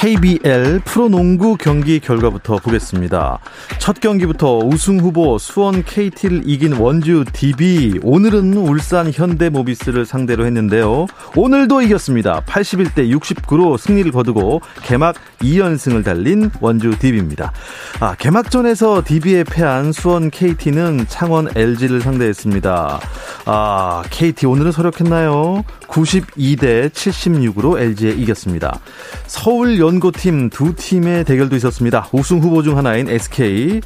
KBL 프로농구 경기 결과부터 보겠습니다. 첫 경기부터 우승 후보 수원 KT를 이긴 원주 DB 오늘은 울산 현대모비스를 상대로 했는데요. 오늘도 이겼습니다. 81대 69로 승리를 거두고 개막 2연승을 달린 원주 DB입니다. 아, 개막전에서 DB에 패한 수원 KT는 창원 LG를 상대했습니다. 아, KT 오늘은 서력했나요? 92대 76으로 LG에 이겼습니다. 서울 연고팀 두 팀의 대결도 있었습니다. 우승 후보 중 하나인 SK,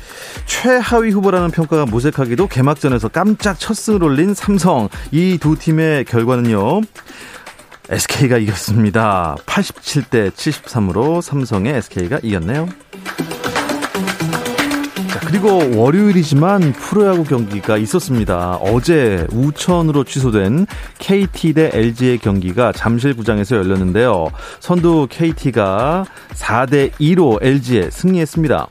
최하위 후보라는 평가가 무색하게도 개막전에서 깜짝 첫 승을 올린 삼성. 이 두 팀의 결과는요. SK가 이겼습니다. 87대 73으로 삼성의 SK가 이겼네요. 그리고 월요일이지만 프로야구 경기가 있었습니다. 어제 우천으로 취소된 KT 대 LG의 경기가 잠실구장에서 열렸는데요. 선두 KT가 4대 2로 LG에 승리했습니다.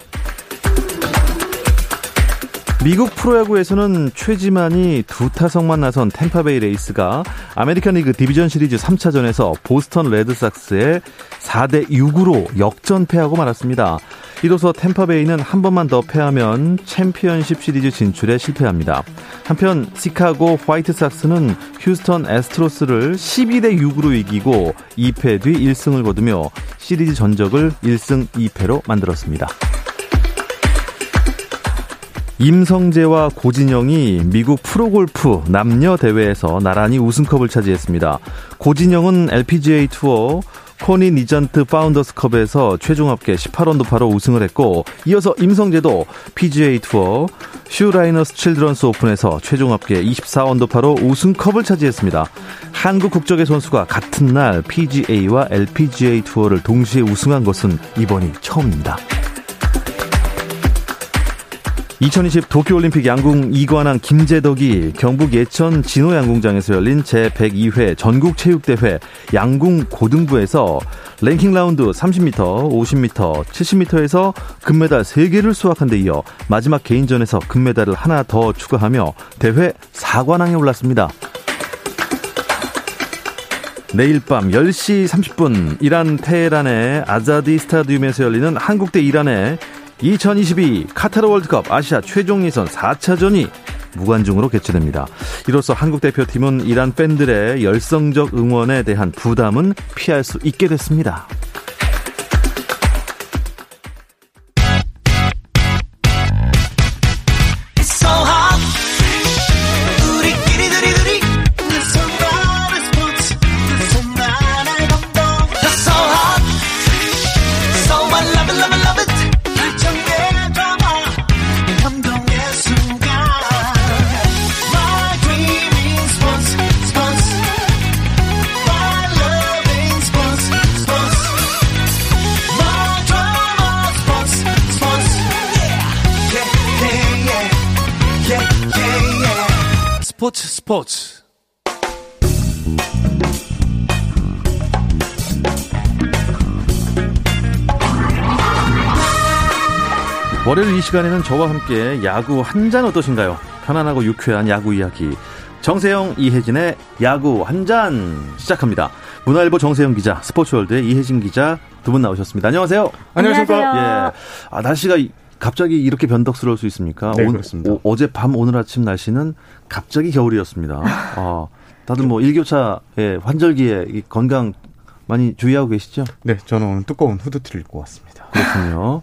미국 프로야구에서는 최지만이 두 타석만 나선 탬파베이 레이스가 아메리칸 리그 디비전 시리즈 3차전에서 보스턴 레드삭스에 4대 6으로 역전패하고 말았습니다. 이로써 탬파베이는 한 번만 더 패하면 챔피언십 시리즈 진출에 실패합니다. 한편 시카고 화이트삭스는 휴스턴 애스트로스를 12대 6으로 이기고 2패 뒤 1승을 거두며 시리즈 전적을 1승 2패로 만들었습니다. 임성재와 고진영이 미국 프로골프 남녀 대회에서 나란히 우승컵을 차지했습니다. 고진영은 LPGA 투어 코그니전트 파운더스컵에서 최종 합계 18언더파로 우승을 했고 이어서 임성재도 PGA 투어 슈라이너스 칠드런스 오픈에서 최종 합계 24언더파로 우승컵을 차지했습니다. 한국 국적의 선수가 같은 날 PGA와 LPGA 투어를 동시에 우승한 것은 이번이 처음입니다. 2020 도쿄올림픽 양궁 2관왕 김제덕이 경북 예천 진호양궁장에서 열린 제102회 전국체육대회 양궁 고등부에서 랭킹 라운드 30m, 50m, 70m에서 금메달 3개를 수확한 데 이어 마지막 개인전에서 금메달을 하나 더 추가하며 대회 4관왕에 올랐습니다. 내일 밤 10시 30분 이란 테헤란의 아자디 스타디움에서 열리는 한국 대 이란의 2022 카타르 월드컵 아시아 최종 예선 4차전이 무관중으로 개최됩니다. 이로써 한국 대표팀은 이란 팬들의 열성적 응원에 대한 부담은 피할 수 있게 됐습니다. 스포츠 월요일 이 시간에는 저와 함께 야구 한 잔 어떠신가요? 편안하고 유쾌한 야구 이야기. 정세영, 이혜진의 야구 한 잔 시작합니다. 문화일보 정세영 기자, 스포츠월드의 이혜진 기자 두 분 나오셨습니다. 안녕하세요. 안녕하세요. 예. 아, 날씨가 갑자기 이렇게 변덕스러울 수 있습니까? 네, 그렇습니다. 오, 어제 밤 오늘 아침 날씨는 갑자기 겨울이었습니다. 아, 다들 뭐 일교차에 환절기에 건강 많이 주의하고 계시죠? 네, 저는 오늘 두꺼운 후드티를 입고 왔습니다. 그렇군요.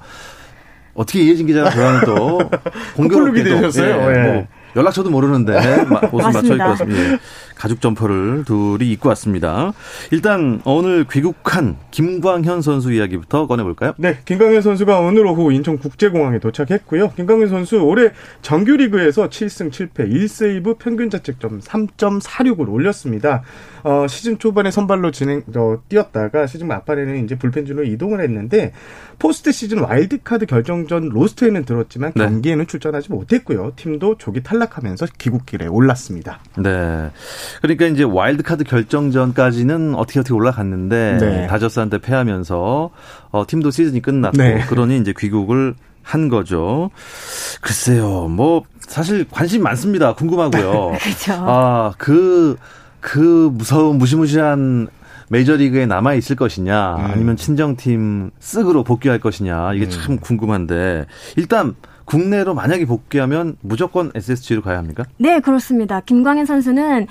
어떻게 이해진 기자가 그러면 또 공교롭게 되셨어요? 예, 예. 뭐 연락처도 모르는데 옷을 맞춰 입고 왔습니다. 예. 가죽 점퍼를 둘이 입고 왔습니다. 일단 오늘 귀국한 김광현 선수 이야기부터 꺼내볼까요? 네, 김광현 선수가 오늘 오후 인천국제공항에 도착했고요. 김광현 선수 올해 정규리그에서 7승 7패 1세이브 평균 자책점 3.46을 올렸습니다. 어, 시즌 초반에 선발로 진행 어, 뛰었다가 시즌 막판에는 이제 불펜진으로 이동을 했는데 포스트 시즌 와일드카드 결정전 로스터에는 들었지만 네. 경기에는 출전하지 못했고요. 팀도 조기 탈락하면서 귀국길에 올랐습니다. 네. 그러니까 이제 와일드카드 결정전까지는 어떻게 어떻게 올라갔는데 네. 다저스한테 패하면서 어, 팀도 시즌이 끝났고 네. 그러니 이제 귀국을 한 거죠. 글쎄요, 뭐 사실 관심 많습니다. 궁금하고요. 그렇죠. 아, 그, 그 무서운 무시무시한 메이저리그에 남아 있을 것이냐, 음. 아니면 친정팀 쓱으로 복귀할 것이냐, 이게 음. 참 궁금한데, 일단 국내로 만약에 복귀하면 무조건 SSG로 가야 합니까? 네, 그렇습니다. 김광현 선수는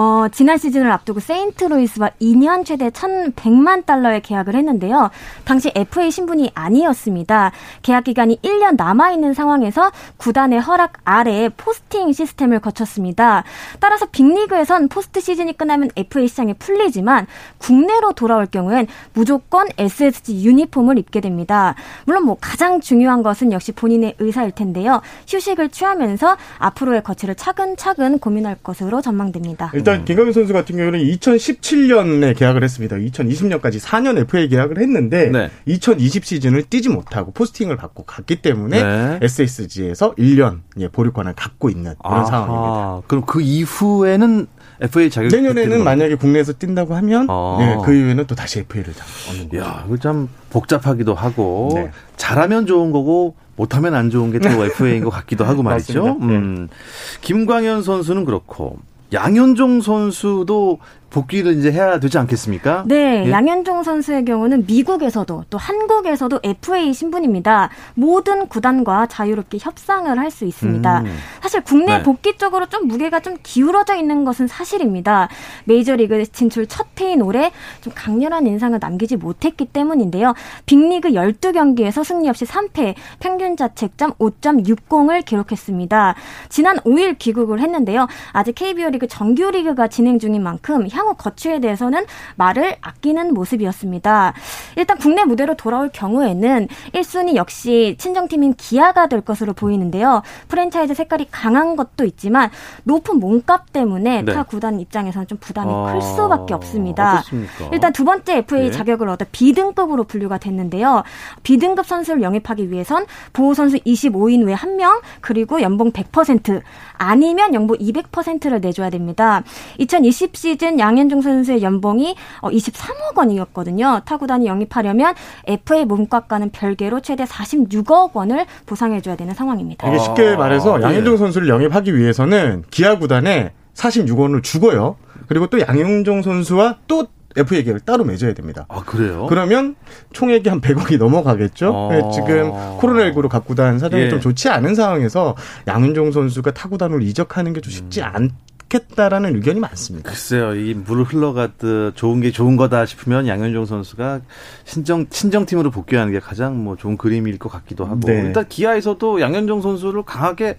어, 지난 시즌을 앞두고 세인트루이스와 2년 최대 1,100만 달러의 계약을 했는데요. 당시 FA 신분이 아니었습니다. 계약 기간이 1년 남아 있는 상황에서 구단의 허락 아래 포스팅 시스템을 거쳤습니다. 따라서 빅리그에선 포스트 시즌이 끝나면 FA 시장이 풀리지만 국내로 돌아올 경우엔 무조건 SSG 유니폼을 입게 됩니다. 물론 뭐 가장 중요한 것은 역시 본인의 의사일 텐데요. 휴식을 취하면서 앞으로의 거취를 차근차근 고민할 것으로 전망됩니다. 일단 김광현 선수 같은 경우는 2017년에 계약을 했습니다. 2020년까지 4년 FA 계약을 했는데 네. 2020 시즌을 뛰지 못하고 포스팅을 받고 갔기 때문에 네. SSG에서 1년 예, 보류권을 갖고 있는 그런 아하. 상황입니다. 그럼 그 이후에는 FA 자격 내년에는 만약에 국내에서 뛴다고 하면 아. 네, 그 이후에는 또 다시 FA를 얻는 거죠. 야, 이거 참 복잡하기도 하고 네. 잘하면 좋은 거고 못하면 안 좋은 게 또 FA인 것 같기도 하고 말이죠. 음. 김광현 선수는 그렇고 양현종 선수도 복귀를 이제 해야 되지 않겠습니까? 네, 예? 양현종 선수의 경우는 미국에서도 또 한국에서도 FA 신분입니다. 모든 구단과 자유롭게 협상을 할 수 있습니다. 음. 사실 국내 네. 복귀 쪽으로 좀 무게가 좀 기울어져 있는 것은 사실입니다. 메이저리그 진출 첫 해인 올해 좀 강렬한 인상을 남기지 못했기 때문인데요. 빅리그 12경기에서 승리 없이 3패, 평균 자책점 5.60을 기록했습니다. 지난 5일 귀국을 했는데요. 아직 KBO 리그 정규 리그가 진행 중인 만큼 향후 거취에 대해서는 말을 아끼는 모습이었습니다. 일단 국내 무대로 돌아올 경우에는 1순위 역시 친정팀인 기아가 될 것으로 보이는데요. 프랜차이즈 색깔이 강한 것도 있지만 높은 몸값 때문에 네. 타 구단 입장에서는 좀 부담이 아, 클 수밖에 없습니다. 어떻습니까? 일단 두 번째 FA 네. 자격을 얻어 B등급으로 분류가 됐는데요. B등급 선수를 영입하기 위해선 보호 선수 25인 외 1명 그리고 연봉 100% 아니면 연봉 200%를 내줘야 됩니다. 2020 시즌 양 양현종 선수의 연봉이 23억 어, 원이었거든요. 타구단이 영입하려면 FA 몸값과는 별개로 최대 46억 원을 보상해줘야 되는 상황입니다. 이게 쉽게 말해서 아, 양현종 네. 선수를 영입하기 위해서는 기아 구단에 46원을 주고요. 그리고 또 양현종 선수와 또 FA 계약을 따로 맺어야 됩니다. 아, 그래요? 그러면 총액이 한 100억이 넘어가겠죠? 아. 네, 지금 코로나19로 각구단 사정이 예. 좀 좋지 않은 상황에서 양윤종 선수가 타구단으로 이적하는 게 좀 쉽지 음. 않 좋겠다라는 의견이 많습니다. 글쎄요, 이 물 흘러가듯 좋은 게 좋은 거다 싶으면 양현종 선수가 신정 친정 팀으로 복귀하는 게 가장 뭐 좋은 그림일 것 같기도 하고 네. 일단 기아에서도 양현종 선수를 강하게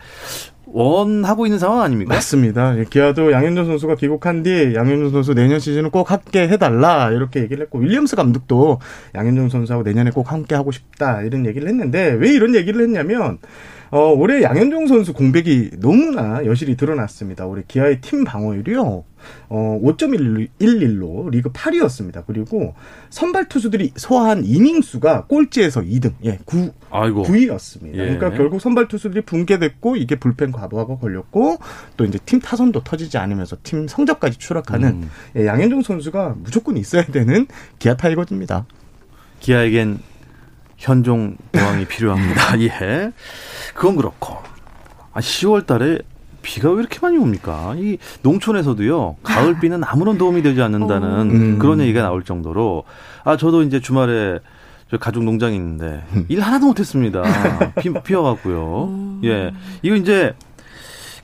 원하고 있는 상황 아닙니까? 맞습니다. 기아도 양현종 선수가 귀국한 뒤 양현종 선수 내년 시즌은 꼭 함께 해달라 이렇게 얘기를 했고 윌리엄스 감독도 양현종 선수하고 내년에 꼭 함께 하고 싶다 이런 얘기를 했는데 왜 이런 얘기를 했냐면 어, 올해 양현종 선수 공백이 너무나 여실히 드러났습니다. 올해 기아의 팀 방어율이요. 어, 5.11로 리그 8위였습니다. 그리고 선발 투수들이 소화한 이닝 수가 꼴찌에서 2등, 예, 9, 아이고. 9위였습니다. 예. 그러니까 결국 선발 투수들이 붕괴됐고 이게 불펜 과부하가 걸렸고 또 이제 팀 타선도 터지지 않으면서 팀 성적까지 추락하는 음. 예, 양현종 선수가 무조건 있어야 되는 기아 타이거즈입니다. 기아에겐 현종 대왕이 필요합니다. 예. 그건 그렇고. 아, 10월 달에 비가 왜 이렇게 많이 옵니까? 이 농촌에서도요, 가을비는 아무런 도움이 되지 않는다는 어. 음. 그런 얘기가 나올 정도로, 아, 저도 이제 주말에 저 가족 농장이 있는데, 일 하나도 못했습니다. 비, 비 와갖고요. 음. 예. 이거 이제,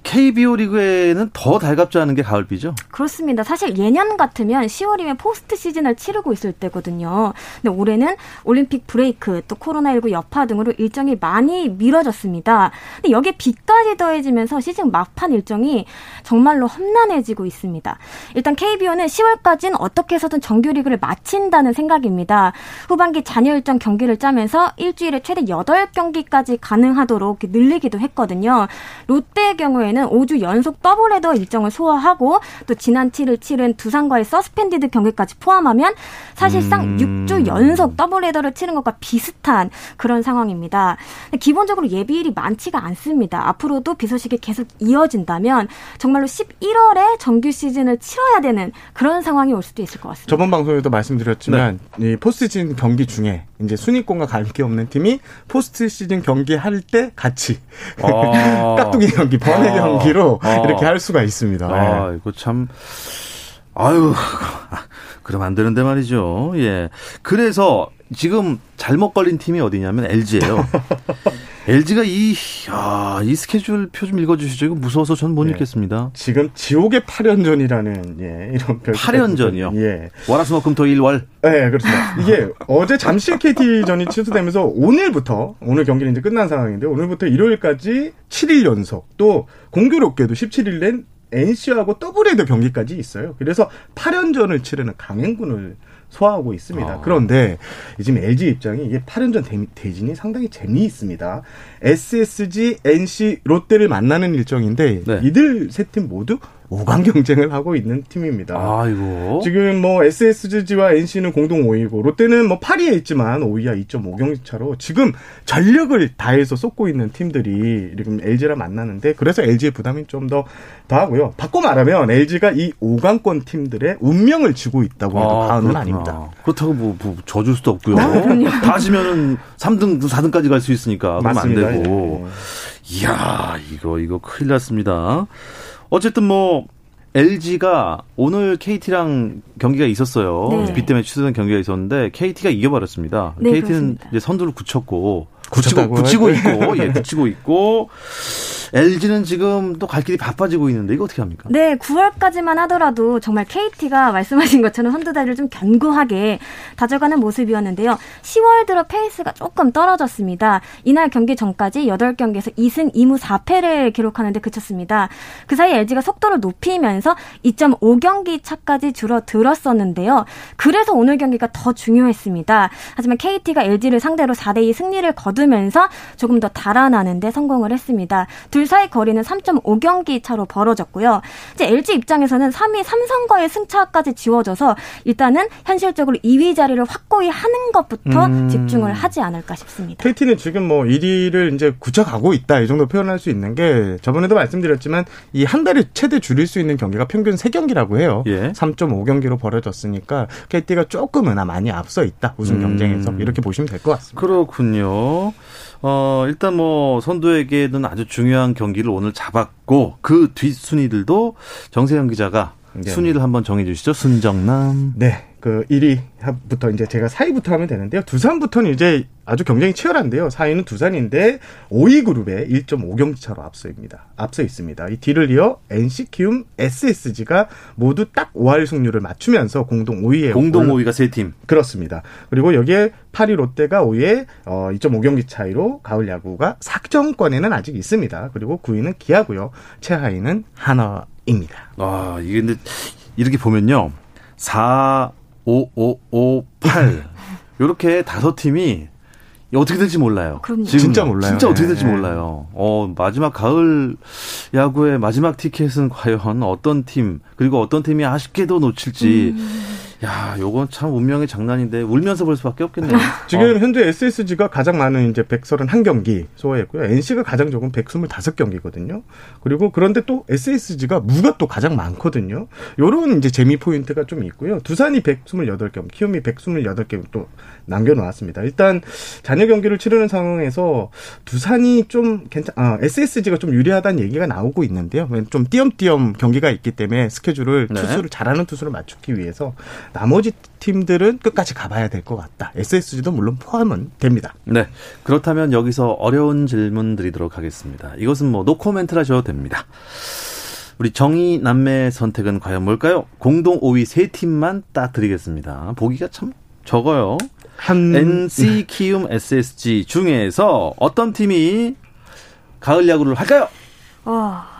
KBO 리그에는 더 달갑지 않은 게 가을비죠? 그렇습니다. 사실 예년 같으면 10월이면 포스트 시즌을 치르고 있을 때거든요. 근데 올해는 올림픽 브레이크 또 코로나19 여파 등으로 일정이 많이 미뤄졌습니다. 근데 여기에 비까지 더해지면서 시즌 막판 일정이 정말로 험난해지고 있습니다. 일단 KBO는 10월까지는 어떻게 해서든 정규 리그를 마친다는 생각입니다. 후반기 잔여 일정 경기를 짜면서 일주일에 최대 8경기까지 가능하도록 늘리기도 했거든요. 롯데의 경우에는 경우에는 5주 연속 더블 헤더 일정을 소화하고 또 지난 7일 치른 두산과의 서스펜디드 경기까지 포함하면 사실상 음. 6주 연속 더블 헤더를 치른 것과 비슷한 그런 상황입니다. 기본적으로 예비일이 많지가 않습니다. 앞으로도 비 소식이 계속 이어진다면 정말로 11월에 정규 시즌을 치러야 되는 그런 상황이 올 수도 있을 것 같습니다. 저번 방송에도 말씀드렸지만 네. 이 포스트 시즌 경기 중에 이제 순위권과 관계 없는 팀이 포스트 시즌 경기 할 때 같이 아. 깍두기 경기 번외 경 경기로 어. 이렇게 할 수가 있습니다. 아, 이거 참 아유, 그럼 안 되는데 말이죠. 예. 그래서 지금 잘못 걸린 팀이 어디냐면 LG예요. LG가 이, 야, 이 스케줄 표 좀 읽어주시죠. 이거 무서워서 전 못 읽겠습니다. 지금 지옥의 8연전이라는, 예, 이런 별. 8연전이요? 예. 월화수목금 토일월. 네, 그렇습니다. 이게 어제 잠실 KT전이 취소되면서 오늘부터, 오늘 경기는 이제 끝난 상황인데, 오늘부터 일요일까지 7일 연속, 또 공교롭게도 17일 낸 NC하고 더블헤더 경기까지 있어요. 그래서 8연전을 치르는 강행군을 소화하고 있습니다. 아. 그런데 지금 LG 입장이 이게 8연전 대 진이 상당히 재미있습니다. SSG, NC, 롯데를 만나는 일정인데 네. 이들 세 팀 모두 5강 경쟁을 하고 있는 팀입니다. 아이고. 지금 뭐 SSG와 NC는 공동 5위고 롯데는 뭐 8위에 있지만 5위야 2.5경기 차로 지금 전력을 다해서 쏟고 있는 팀들이 지금 LG랑 만나는데 그래서 LG의 부담이 좀 더 더하고요. 바꿔 말하면 LG가 이 5강권 팀들의 운명을 쥐고 있다고 해도 아, 과언은 아닙니다. 그렇다고 뭐, 뭐 져줄 수도 없고요. 아, 다 지면은 3등, 4등까지 갈 수 있으니까 그럼 안 되고. 예. 이야, 이거 이거 큰일 났습니다. 어쨌든 뭐 LG가 오늘 KT랑 경기가 있었어요. 네. 비 때문에 취소된 경기가 있었는데 KT가 이겨버렸습니다. 네, KT는 그렇습니다. 이제 선두를 굳혔고 굳히고, 굳히고 있고, 예, 굳히고 있고, LG는 지금 또 갈 길이 바빠지고 있는데 이거 어떻게 합니까? 네, 9월까지만 하더라도 정말 KT가 말씀하신 것처럼 선두다리를 좀 견고하게 다져가는 모습이었는데요. 10월 들어 페이스가 조금 떨어졌습니다. 이날 경기 전까지 8경기에서 2승 2무 4패를 기록하는데 그쳤습니다. 그 사이 LG가 속도를 높이면서 2.5경기 차까지 줄어들었었는데요. 그래서 오늘 경기가 더 중요했습니다. 하지만 KT가 LG를 상대로 4대2 승리를 거두면서 조금 더 달아나는데 성공을 했습니다. 둘 사이 거리는 3.5경기 차로 벌어졌고요. 이제 LG 입장에서는 3위 삼성과의 승차까지 지워져서 일단은 현실적으로 2위 자리를 확고히 하는 것부터 음. 집중을 하지 않을까 싶습니다. KT는 지금 뭐 1위를 이제 굳혀가고 있다 이 정도 표현할 수 있는 게 저번에도 말씀드렸지만 이 한 달에 최대 줄일 수 있는 경기가 평균 3경기라고 해요. 예. 3.5경기로 벌어졌으니까 KT가 조금은 많이 앞서 있다 우승 경쟁에서 음. 이렇게 보시면 될 것 같습니다. 그렇군요. 어, 일단 뭐 선두에게는 아주 중요한 경기를 오늘 잡았고 그 뒷순위들도 정세영 기자가 네. 순위를 한번 정해 주시죠. 순정남. 네. 그 1위부터 이제 제가 4위부터 하면 되는데요. 두산부터는 이제 아주 경쟁이 치열한데요. 4위는 두산인데 5위 그룹에 1.5경기 차로 앞서 입니다. 앞서 있습니다. 이 뒤를 이어 NC 키움 SSG가 모두 딱 5할 승률을 맞추면서 공동 5위에 공동 5위가 세 팀. 그렇습니다. 그리고 여기에 8위 롯데가 5위에 어 2.5경기 차이로 가을 야구가 sak정권에는 아직 있습니다. 그리고 9위는 기아고요. 최하위는 한화입니다. 아, 이게 근데 이렇게 보면요. 4 5, 5, 5, 8. 요렇게 다섯 팀이 어떻게 될지 몰라요. 그럼요. 지금 진짜 몰라요. 진짜 어떻게 될지 네. 몰라요. 어, 마지막 가을 야구의 마지막 티켓은 과연 어떤 팀, 그리고 어떤 팀이 아쉽게도 놓칠지. 음. 야, 요건 참 운명의 장난인데 울면서 볼 수밖에 없겠네요. 지금 어. 현재 SSG가 가장 많은 이제 131경기 소화했고요. NC가 가장 적은 125경기거든요. 그리고 그런데 또 SSG가 무가 또 가장 많거든요. 요런 이제 재미 포인트가 좀 있고요. 두산이 128경기, 키움이 128경기 또 남겨 놓았습니다. 일단 잔여 경기를 치르는 상황에서 두산이 좀 괜찮 아, SSG가 좀 유리하다는 얘기가 나오고 있는데요. 좀 띄엄띄엄 경기가 있기 때문에 스케줄을 네. 투수를 잘하는 투수를 맞추기 위해서 나머지 팀들은 끝까지 가봐야 될 것 같다. SSG도 물론 포함은 됩니다. 네. 그렇다면 여기서 어려운 질문 드리도록 하겠습니다. 이것은 뭐 노코멘트라 하셔도 됩니다. 우리 정의 남매의 선택은 과연 뭘까요? 공동 5위 세 팀만 딱 드리겠습니다. 보기가 참 적어요. 한 NC 키움 SSG 중에서 어떤 팀이 가을 야구를 할까요? 어...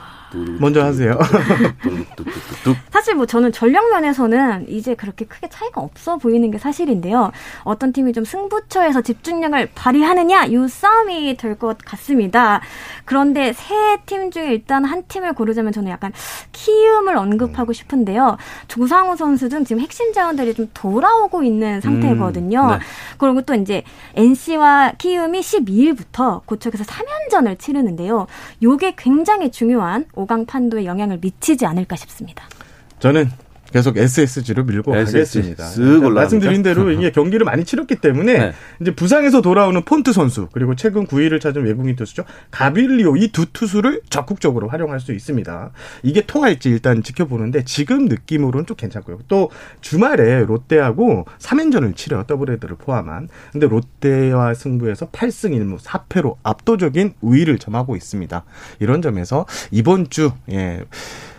먼저 하세요. 사실 뭐 저는 전력 면에서는 이제 그렇게 크게 차이가 없어 보이는 게 사실인데요. 어떤 팀이 좀 승부처에서 집중력을 발휘하느냐 이 싸움이 될 것 같습니다. 그런데 세 팀 중에 일단 한 팀을 고르자면 저는 약간 키움을 언급하고 싶은데요. 조상우 선수 등 지금 핵심 자원들이 좀 돌아오고 있는 상태거든요. 음, 네. 그리고 또 이제 NC와 키움이 12일부터 고척에서 3연전을 치르는데요. 요게 굉장히 중요한 5강 판도에 영향을 미치지 않을까 싶습니다. 저는 계속 SSG로 밀고 SSG 가겠습니다. 그러니까 말씀드린 대로 이게 경기를 많이 치렀기 때문에 네. 이제 부상에서 돌아오는 폰트 선수 그리고 최근 9위를 찾은 외국인 투수죠 가빌리오 이 두 투수를 적극적으로 활용할 수 있습니다. 이게 통할지 일단 지켜보는데 지금 느낌으로는 좀 괜찮고요. 또 주말에 롯데하고 3연전을 치려 더블헤드를 포함한 근데 롯데와 승부에서 8승 1무 4패로 압도적인 우위를 점하고 있습니다. 이런 점에서 이번 주 예.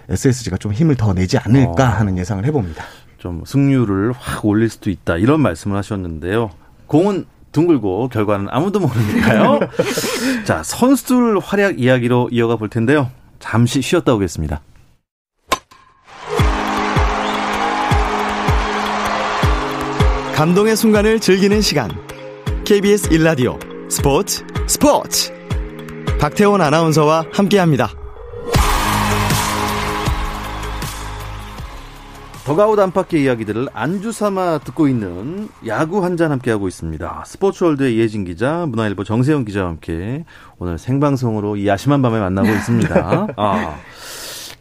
SSG가 좀 힘을 더 내지 않을까 어. 하는 예상을 해봅니다. 좀 승률을 확 올릴 수도 있다 이런 말씀을 하셨는데요. 공은 둥글고 결과는 아무도 모르니까요. 자 선수들 활약 이야기로 이어가 볼 텐데요. 잠시 쉬었다 오겠습니다. 감동의 순간을 즐기는 시간. KBS 일라디오 스포츠 스포츠. 박태원 아나운서와 함께합니다. 더가웃 안팎의 이야기들을 안주 삼아 듣고 있는 야구 한잔 함께 하고 있습니다. 스포츠월드의 이혜진 기자, 문화일보 정세영 기자와 함께 오늘 생방송으로 이 야심한 밤에 만나고 있습니다. 아.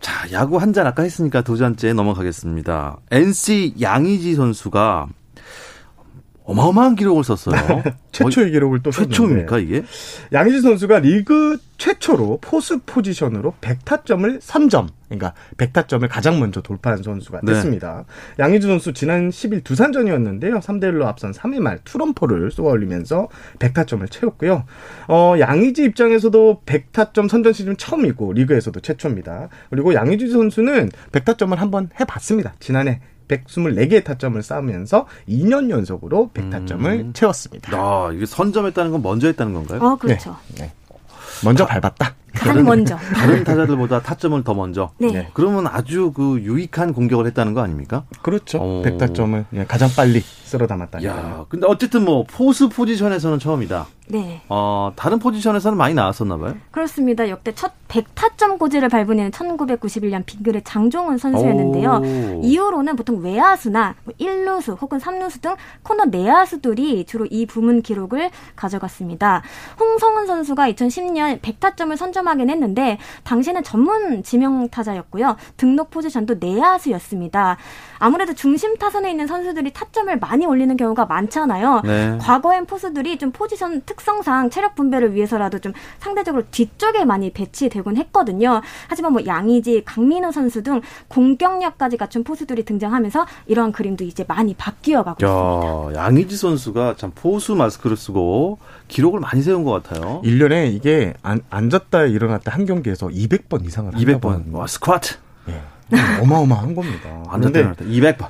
자, 야구 한잔 아까 했으니까 두 잔째 넘어가겠습니다. NC 양의지 선수가 어마어마한 기록을 썼어요. 최초의 기록을 또 최초입니까 이게? 양희지 선수가 리그 최초로 포스 포지션으로 100타점을 3점, 그러니까 100타점을 가장 먼저 돌파한 선수가 네. 됐습니다. 네. 양희지 선수 지난 10일 두산전이었는데요. 3대 1로 앞선 3회 말 투런포를 쏘아 올리면서 100타점을 채웠고요. 어, 양희지 입장에서도 100타점 선전 시즌 처음이고 리그에서도 최초입니다. 그리고 양희지 선수는 100타점을 한번 해 봤습니다. 지난해 124개의 타점을 쌓으면서 2년 연속으로 100타점을 음. 채웠습니다. 아, 이게 선점했다는 건 먼저 했다는 건가요? 어, 그렇죠. 네. 네. 먼저 아, 밟았다. 가장 먼저. 다른 타자들보다 타점을 더 먼저. 네. 네. 그러면 아주 그 유익한 공격을 했다는 거 아닙니까? 그렇죠. 오. 100타점을 예, 가장 빨리 쓸어 담았다. 야, 근데 어쨌든 뭐 포수 포지션에서는 처음이다. 네. 어, 다른 포지션에서는 많이 나왔었나 봐요? 그렇습니다. 역대 첫 100타점 고지를 밟은 애는 1991년 빅글의 장종훈 선수였는데요. 오. 이후로는 보통 외야수나 1루수 뭐 혹은 3루수 등 코너 내야수들이 주로 이 부문 기록을 가져갔습니다. 홍성훈 선수가 2010년 100타점을 선점 하긴 했는데 당시에는 전문 지명 타자였고요. 등록 포지션도 내야수였습니다. 아무래도 중심 타선에 있는 선수들이 타점을 많이 올리는 경우가 많잖아요. 네. 과거엔 포수들이 좀 포지션 특성상 체력 분배를 위해서라도 좀 상대적으로 뒤쪽에 많이 배치되곤 했거든요. 하지만 뭐 양의지, 강민호 선수 등 공격력까지 갖춘 포수들이 등장하면서 이러한 그림도 이제 많이 바뀌어 가고 야, 있습니다. 양의지 선수가 참 포수 마스크를 쓰고 기록을 많이 세운 것 같아요. 1년에 이게 안, 앉았다 일어났다 한 경기에서 200번 이상을 200번. 와, 스쿼트. 예. 어마어마한 겁니다. 그런데 200번.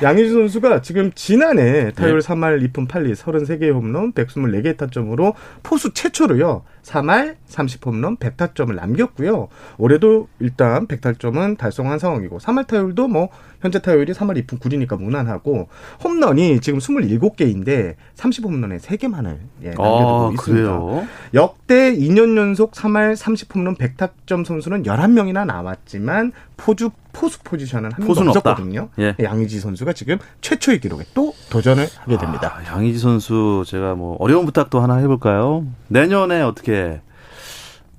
양희주 선수가 지금 지난해 타율 네. 3할 2푼 8리 33개의 홈런 124개의 타점으로 포수 최초로요. 3할 30홈런 100타점을 남겼고요. 올해도 일단 100타점은 달성한 상황이고 3할 타율도 뭐 현재 타율이 3할 2푼 9리니까 무난하고 홈런이 지금 27개인데 30홈런에 3개만을 예, 남겨두고 아, 있습니다. 그래요? 역대 2년 연속 3할 30홈런 100타점 선수는 11명이나 나왔지만 포주 포수 포지션은 한 명도 없었거든요. 예. 양의지 선수가 지금 최초의 기록에 또 도전을 하게 됩니다. 아, 양의지 선수 제가 뭐 어려운 부탁도 하나 해볼까요? 내년에 어떻게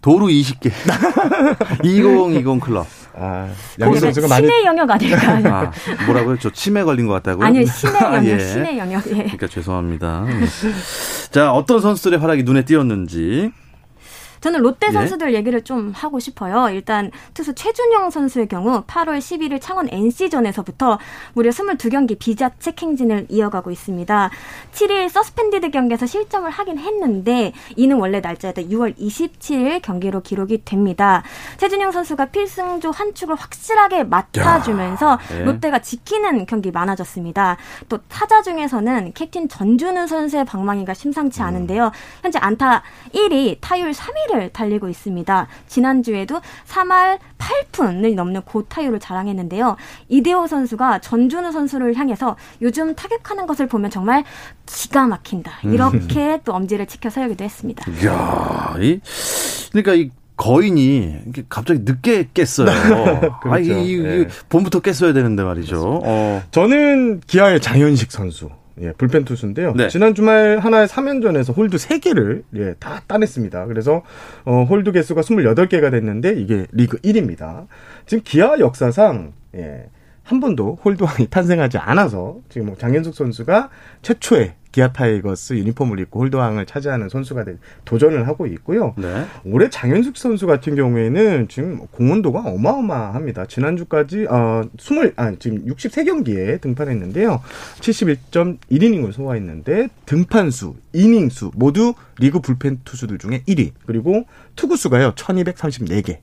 도루 20개 2020 클럽. 아, 양희 선수가 많이 치매 영역 아닐까? 아, 뭐라고요? 저 치매 걸린 것 같다고요? 아니요, 치매 영역, 예. 치매 영역. 예. 그러니까 죄송합니다. 자, 어떤 선수들의 활약이 눈에 띄었는지 저는 롯데 예. 선수들 예? 얘기를 좀 하고 싶어요. 일단 투수 최준영 선수의 경우 8월 11일 창원 NC전에서부터 무려 22경기 비자책 행진을 이어가고 있습니다. 7일 서스펜디드 경기에서 실점을 하긴 했는데 이는 원래 날짜였던 6월 27일 경기로 기록이 됩니다. 최준영 선수가 필승조 한 축을 확실하게 맡아주면서 예. 롯데가 지키는 경기 많아졌습니다. 또 타자 중에서는 캡틴 전준우 선수의 방망이가 심상치 음. 않은데요. 현재 안타 1위, 타율 3위 를 달리고 있습니다. 지난주에도 3할 8푼을 넘는 고타율을 자랑했는데요. 이대호 선수가 전준우 선수를 향해서 요즘 타격하는 것을 보면 정말 기가 막힌다. 이렇게 음. 또 엄지를 치켜 세우기도 했습니다. 이야, 이, 그러니까 이 거인이 갑자기 늦게 깼어요. 그렇죠. 아, 이, 이, 네. 봄부터 깼어야 되는데 말이죠. 어. 저는 기아의 장현식 선수. 예, 불펜 투수인데요. 네. 지난 주말 한화와의 3연전에서 홀드 3개를 예, 다 따냈습니다. 그래서 어, 홀드 개수가 28개가 됐는데 이게 리그 1위입니다. 지금 기아 역사상 예, 한 번도 홀드왕이 탄생하지 않아서 지금 뭐 장현식 선수가 최초의 기아 타이거스 유니폼을 입고 홀드왕을 차지하는 선수가 되, 도전을 하고 있고요. 네. 올해 장현식 선수 같은 경우에는 지금 공헌도가 어마어마합니다. 지난주까지 어 20, 아 지금 63경기에 등판했는데요. 71.1이닝을 소화했는데 등판수, 이닝수 모두 리그 불펜 투수들 중에 1위. 그리고 투구수가요. 1234개.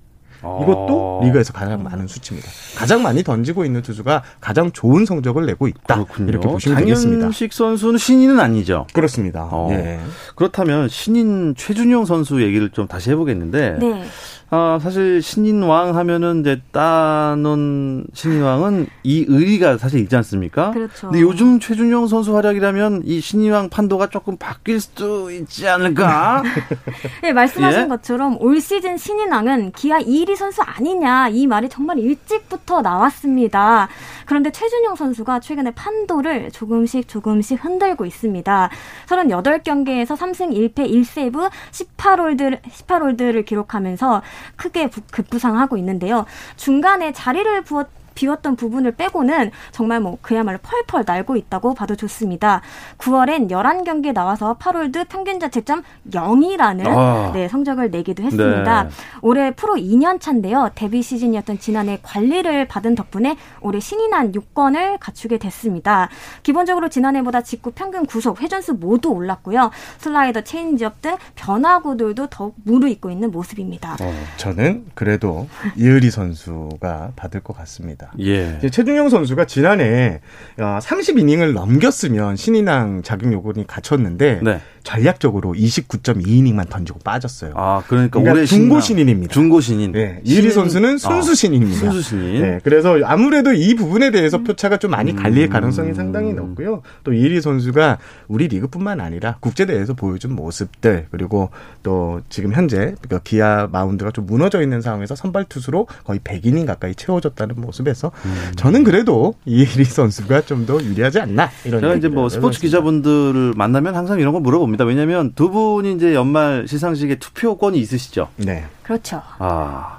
이것도 아. 리그에서 가장 많은 수치입니다. 가장 많이 던지고 있는 투수가 가장 좋은 성적을 내고 있다. 그렇군요. 이렇게 보시면 되겠습니다. 장현식 선수는 신인은 아니죠. 그렇습니다. 어. 예. 그렇다면 신인 최준용 선수 얘기를 좀 다시 해보겠는데 네. 아, 사실 신인왕 하면은 이제 따놓은 신인왕은 이 의리가 사실 있지 않습니까? 그렇죠. 근데 요즘 최준용 선수 활약이라면 이 신인왕 판도가 조금 바뀔 수도 있지 않을까? 네, 말씀하신 예? 것처럼 올 시즌 신인왕은 기아 선수 아니냐 이 말이 정말 일찍부터 나왔습니다. 그런데 최준용 선수가 최근에 판도를 조금씩 조금씩 흔들고 있습니다. 38경기에서 3승 1패 1세이브 18홀드 18홀드를 기록하면서 크게 급부상하고 있는데요. 중간에 자리를 부었 비웠던 부분을 빼고는 정말 뭐 그야말로 펄펄 날고 있다고 봐도 좋습니다. 9월엔 11경기에 나와서 8홀드 평균 자책점 0이라는 아. 네, 성적을 내기도 했습니다. 네. 올해 프로 2년 차인데요. 데뷔 시즌이었던 지난해 관리를 받은 덕분에 올해 신인왕 요건을 갖추게 됐습니다. 기본적으로 지난해보다 직구 평균 구속, 회전수 모두 올랐고요. 슬라이더, 체인지업 등 변화구들도 더욱 무르익고 있는 모습입니다. 어, 저는 그래도 이의리 선수가 받을 것 같습니다. 있습니다. 예. 최준용 선수가 지난해 30이닝을 어, 넘겼으면 신인왕 자격 요건이 갖췄는데 네. 전략적으로 29.2이닝만 던지고 빠졌어요. 아, 그러니까, 그러니까 올해 중고 신인입니다. 중고 신인. 네. 이의리 선수는 순수 아, 신인입니다. 순수 신인. 네. 그래서 아무래도 이 부분에 대해서 표차가 좀 많이 갈릴 음. 가능성이 상당히 높고요. 또 이의리 선수가 우리 리그뿐만 아니라 국제 대회에서 보여준 모습들 그리고 또 지금 현재 그러니까 기아 마운드가 좀 무너져 있는 상황에서 선발 투수로 거의 100이닝 가까이 채워졌다는 모습에서 음. 저는 그래도 이리 선수가 좀 더 유리하지 않나 이런. 제가 이제 뭐 스포츠 기자분들을 만나면 항상 이런 거 물어봅니다. 겁니다. 왜냐하면 두 분이 이제 연말 시상식에 투표권이 있으시죠. 네. 그렇죠. 아.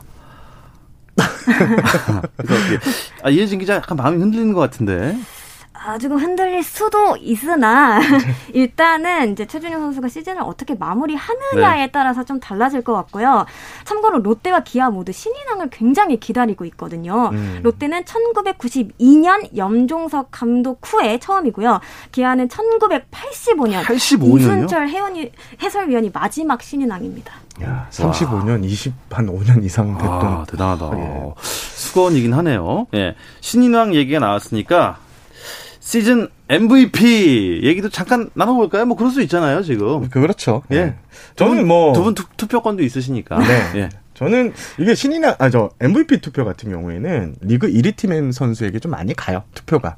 그래서 아, 이혜진 기자 약간 마음이 흔들리는 것 같은데. 아, 조금 흔들릴 수도 있으나 일단은 이제 최준용 선수가 시즌을 어떻게 마무리하느냐에 네. 따라서 좀 달라질 것 같고요. 참고로 롯데와 기아 모두 신인왕을 굉장히 기다리고 있거든요. 음. 롯데는 1992년 염종석 감독 후에 처음이고요. 기아는 1985년 85년이요? 이순철 해원이, 해설위원이 마지막 신인왕입니다. 야, 35년, 20, 한 5년 이상 됐던. 아, 대단하다. 예. 수건이긴 하네요. 예. 신인왕 얘기가 나왔으니까 시즌 MVP 얘기도 잠깐 나눠볼까요? 뭐 그럴 수 있잖아요, 지금. 그렇죠. 예. 네. 저는 뭐. 두 분 투표권도 있으시니까. 네. 예. 저는 이게 신인왕, 아, 저 MVP 투표 같은 경우에는 리그 1위 팀의 선수에게 좀 많이 가요, 투표가.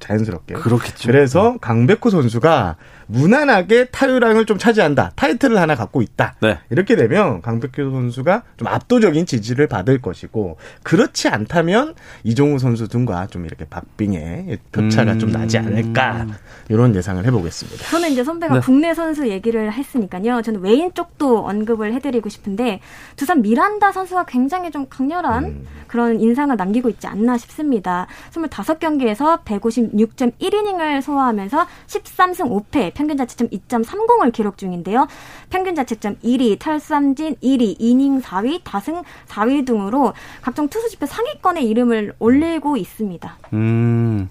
자연스럽게. 그렇겠죠. 그래서 강백호 선수가 무난하게 타율왕을 좀 차지한다. 타이틀을 하나 갖고 있다. 네. 이렇게 되면 강백호 선수가 좀 압도적인 지지를 받을 것이고 그렇지 않다면 이종우 선수 등과 좀 이렇게 박빙의 표차가 음. 좀 나지 않을까 이런 예상을 해보겠습니다. 저는 이제 선배가 네. 국내 선수 얘기를 했으니까요. 저는 외인 쪽도 언급을 해드리고 싶은데 두산 미란다 선수가 굉장히 좀 강렬한 음. 그런 인상을 남기고 있지 않나 싶습니다. 25경기에서 156.1이닝을 소화하면서 13승 5패 평균 자책점 2.30을 기록 중인데요. 평균 자책점 1위, 탈삼진 1위, 이닝 4위, 다승 4위 등으로 각종 투수 지표 상위권에 이름을 올리고 있습니다. 음,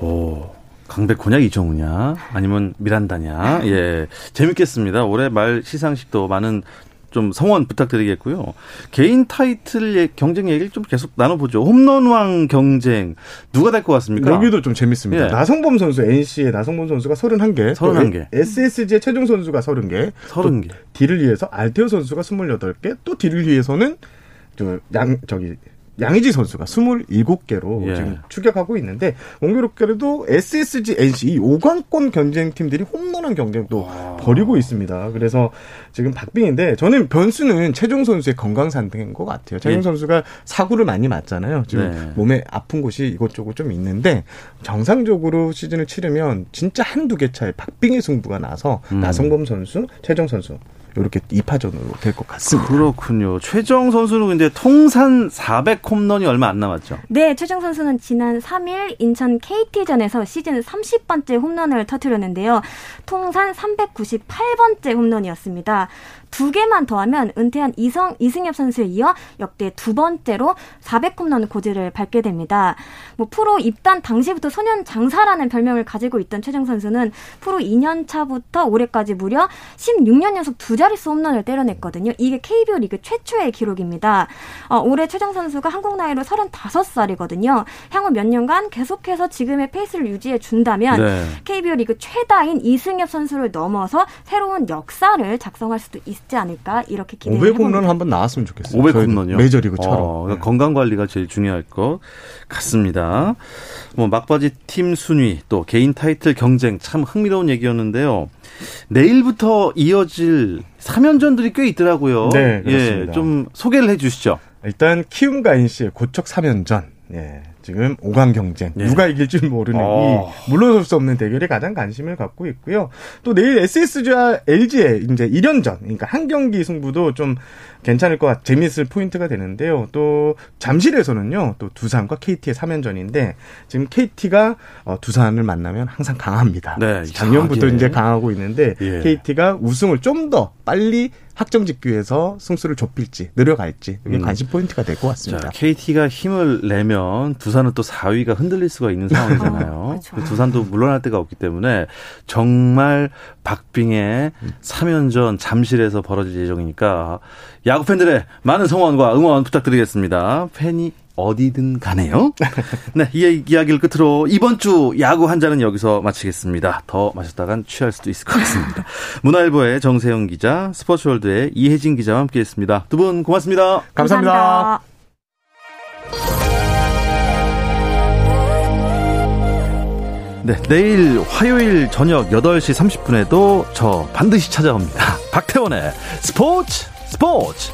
오. 강백호냐 이정우냐 아니면 미란다냐 예 재밌겠습니다 올해 말 시상식도 많은 좀 성원 부탁드리겠고요. 개인 타이틀 경쟁 얘기를 좀 계속 나눠보죠. 홈런왕 경쟁 누가 될 것 같습니까? 여기도 좀 재밌습니다. 예. 나성범 선수 NC의 나성범 선수가 31개, 31개. SSG의 최종 선수가 30개, 30개. D를 위해서 알테오 선수가 28개, 또 D를 위해서는 저양 저기 양의지 선수가 27개로 예. 지금 추격하고 있는데 공교롭게도 SSG, NC 이 5강권 경쟁 팀들이 홈런한 경쟁도 와. 벌이고 있습니다. 그래서 지금 박빙인데 저는 변수는 최종 선수의 건강 상태인 것 같아요. 최종 예. 선수가 사고를 많이 맞잖아요. 지금 네. 몸에 아픈 곳이 이것저것 좀 있는데 정상적으로 시즌을 치르면 진짜 한두 개 차에 박빙의 승부가 나서 음. 나성범 선수, 최종 선수 이렇게 2파전으로 될 것 같습니다. 그렇군요. 최정 선수는 근데 통산 400 홈런이 얼마 안 남았죠? 네, 최정 선수는 지난 3일 인천 KT전에서 시즌 30번째 홈런을 터뜨렸는데요. 통산 398번째 홈런이었습니다. 두 개만 더하면 은퇴한 이성 이승엽 선수에 이어 역대 두 번째로 400홈런 고지를 밟게 됩니다. 뭐 프로 입단 당시부터 소년 장사라는 별명을 가지고 있던 최정 선수는 프로 2년 차부터 올해까지 무려 16년 연속 두 자릿수 홈런을 때려냈거든요. 이게 KBO 리그 최초의 기록입니다. 어, 올해 최정 선수가 한국 나이로 35살이거든요. 향후 몇 년간 계속해서 지금의 페이스를 유지해 준다면 네. KBO 리그 최다인 이승엽 선수를 넘어서 새로운 역사를 작성할 수도 있습니다. 있지 않을까 이렇게 기대해 500홈런 한번 나왔으면 좋겠어요. 500홈런요? 메이저리그처럼. 어, 네. 건강 관리가 제일 중요할 것 같습니다. 뭐 막바지 팀 순위 또 개인 타이틀 경쟁 참 흥미로운 얘기였는데요. 내일부터 이어질 3연전들이 꽤 있더라고요. 네, 그렇습니다. 예, 좀 소개를 해 주시죠. 일단 키움과 인시의 고척 3연전. 예. 지금 5강 경쟁 네. 누가 이길지 모르는 어. 이 물러설 수 없는 대결에 가장 관심을 갖고 있고요. 또 내일 SSG와 LG의 이제 1연전 그러니까 한 경기 승부도 좀 괜찮을 것 같, 재미있을 포인트가 되는데요. 또 잠실에서는요, 또 두산과 KT의 3연전인데 지금 KT가 어, 두산을 만나면 항상 강합니다. 네, 작년부터 이제 강하고 있는데 예. KT가 우승을 좀 더 빨리 짓기 위해서 승수를 좁힐지 늘어갈지 이게 음. 관심 포인트가 될 것 같습니다. 자, KT가 힘을 내면 두산은 또 4위가 흔들릴 수가 있는 상황이잖아요. 그렇죠. 두산도 물러날 데가 없기 때문에 정말 박빙의 3연전 잠실에서 벌어질 예정이니까 야구 팬들의 많은 성원과 응원 부탁드리겠습니다. 팬이 어디든 가네요. 네, 이 이야기를 끝으로 이번 주 야구 한 잔은 여기서 마치겠습니다. 더 마셨다간 취할 수도 있을 것 같습니다. 문화일보의 정세영 기자, 스포츠월드의 이혜진 기자와 함께했습니다. 두 분 고맙습니다. 감사합니다. 감사합니다. 네, 내일 화요일 저녁 8시 30분에도 저 반드시 찾아옵니다. 박태원의 스포츠 스포츠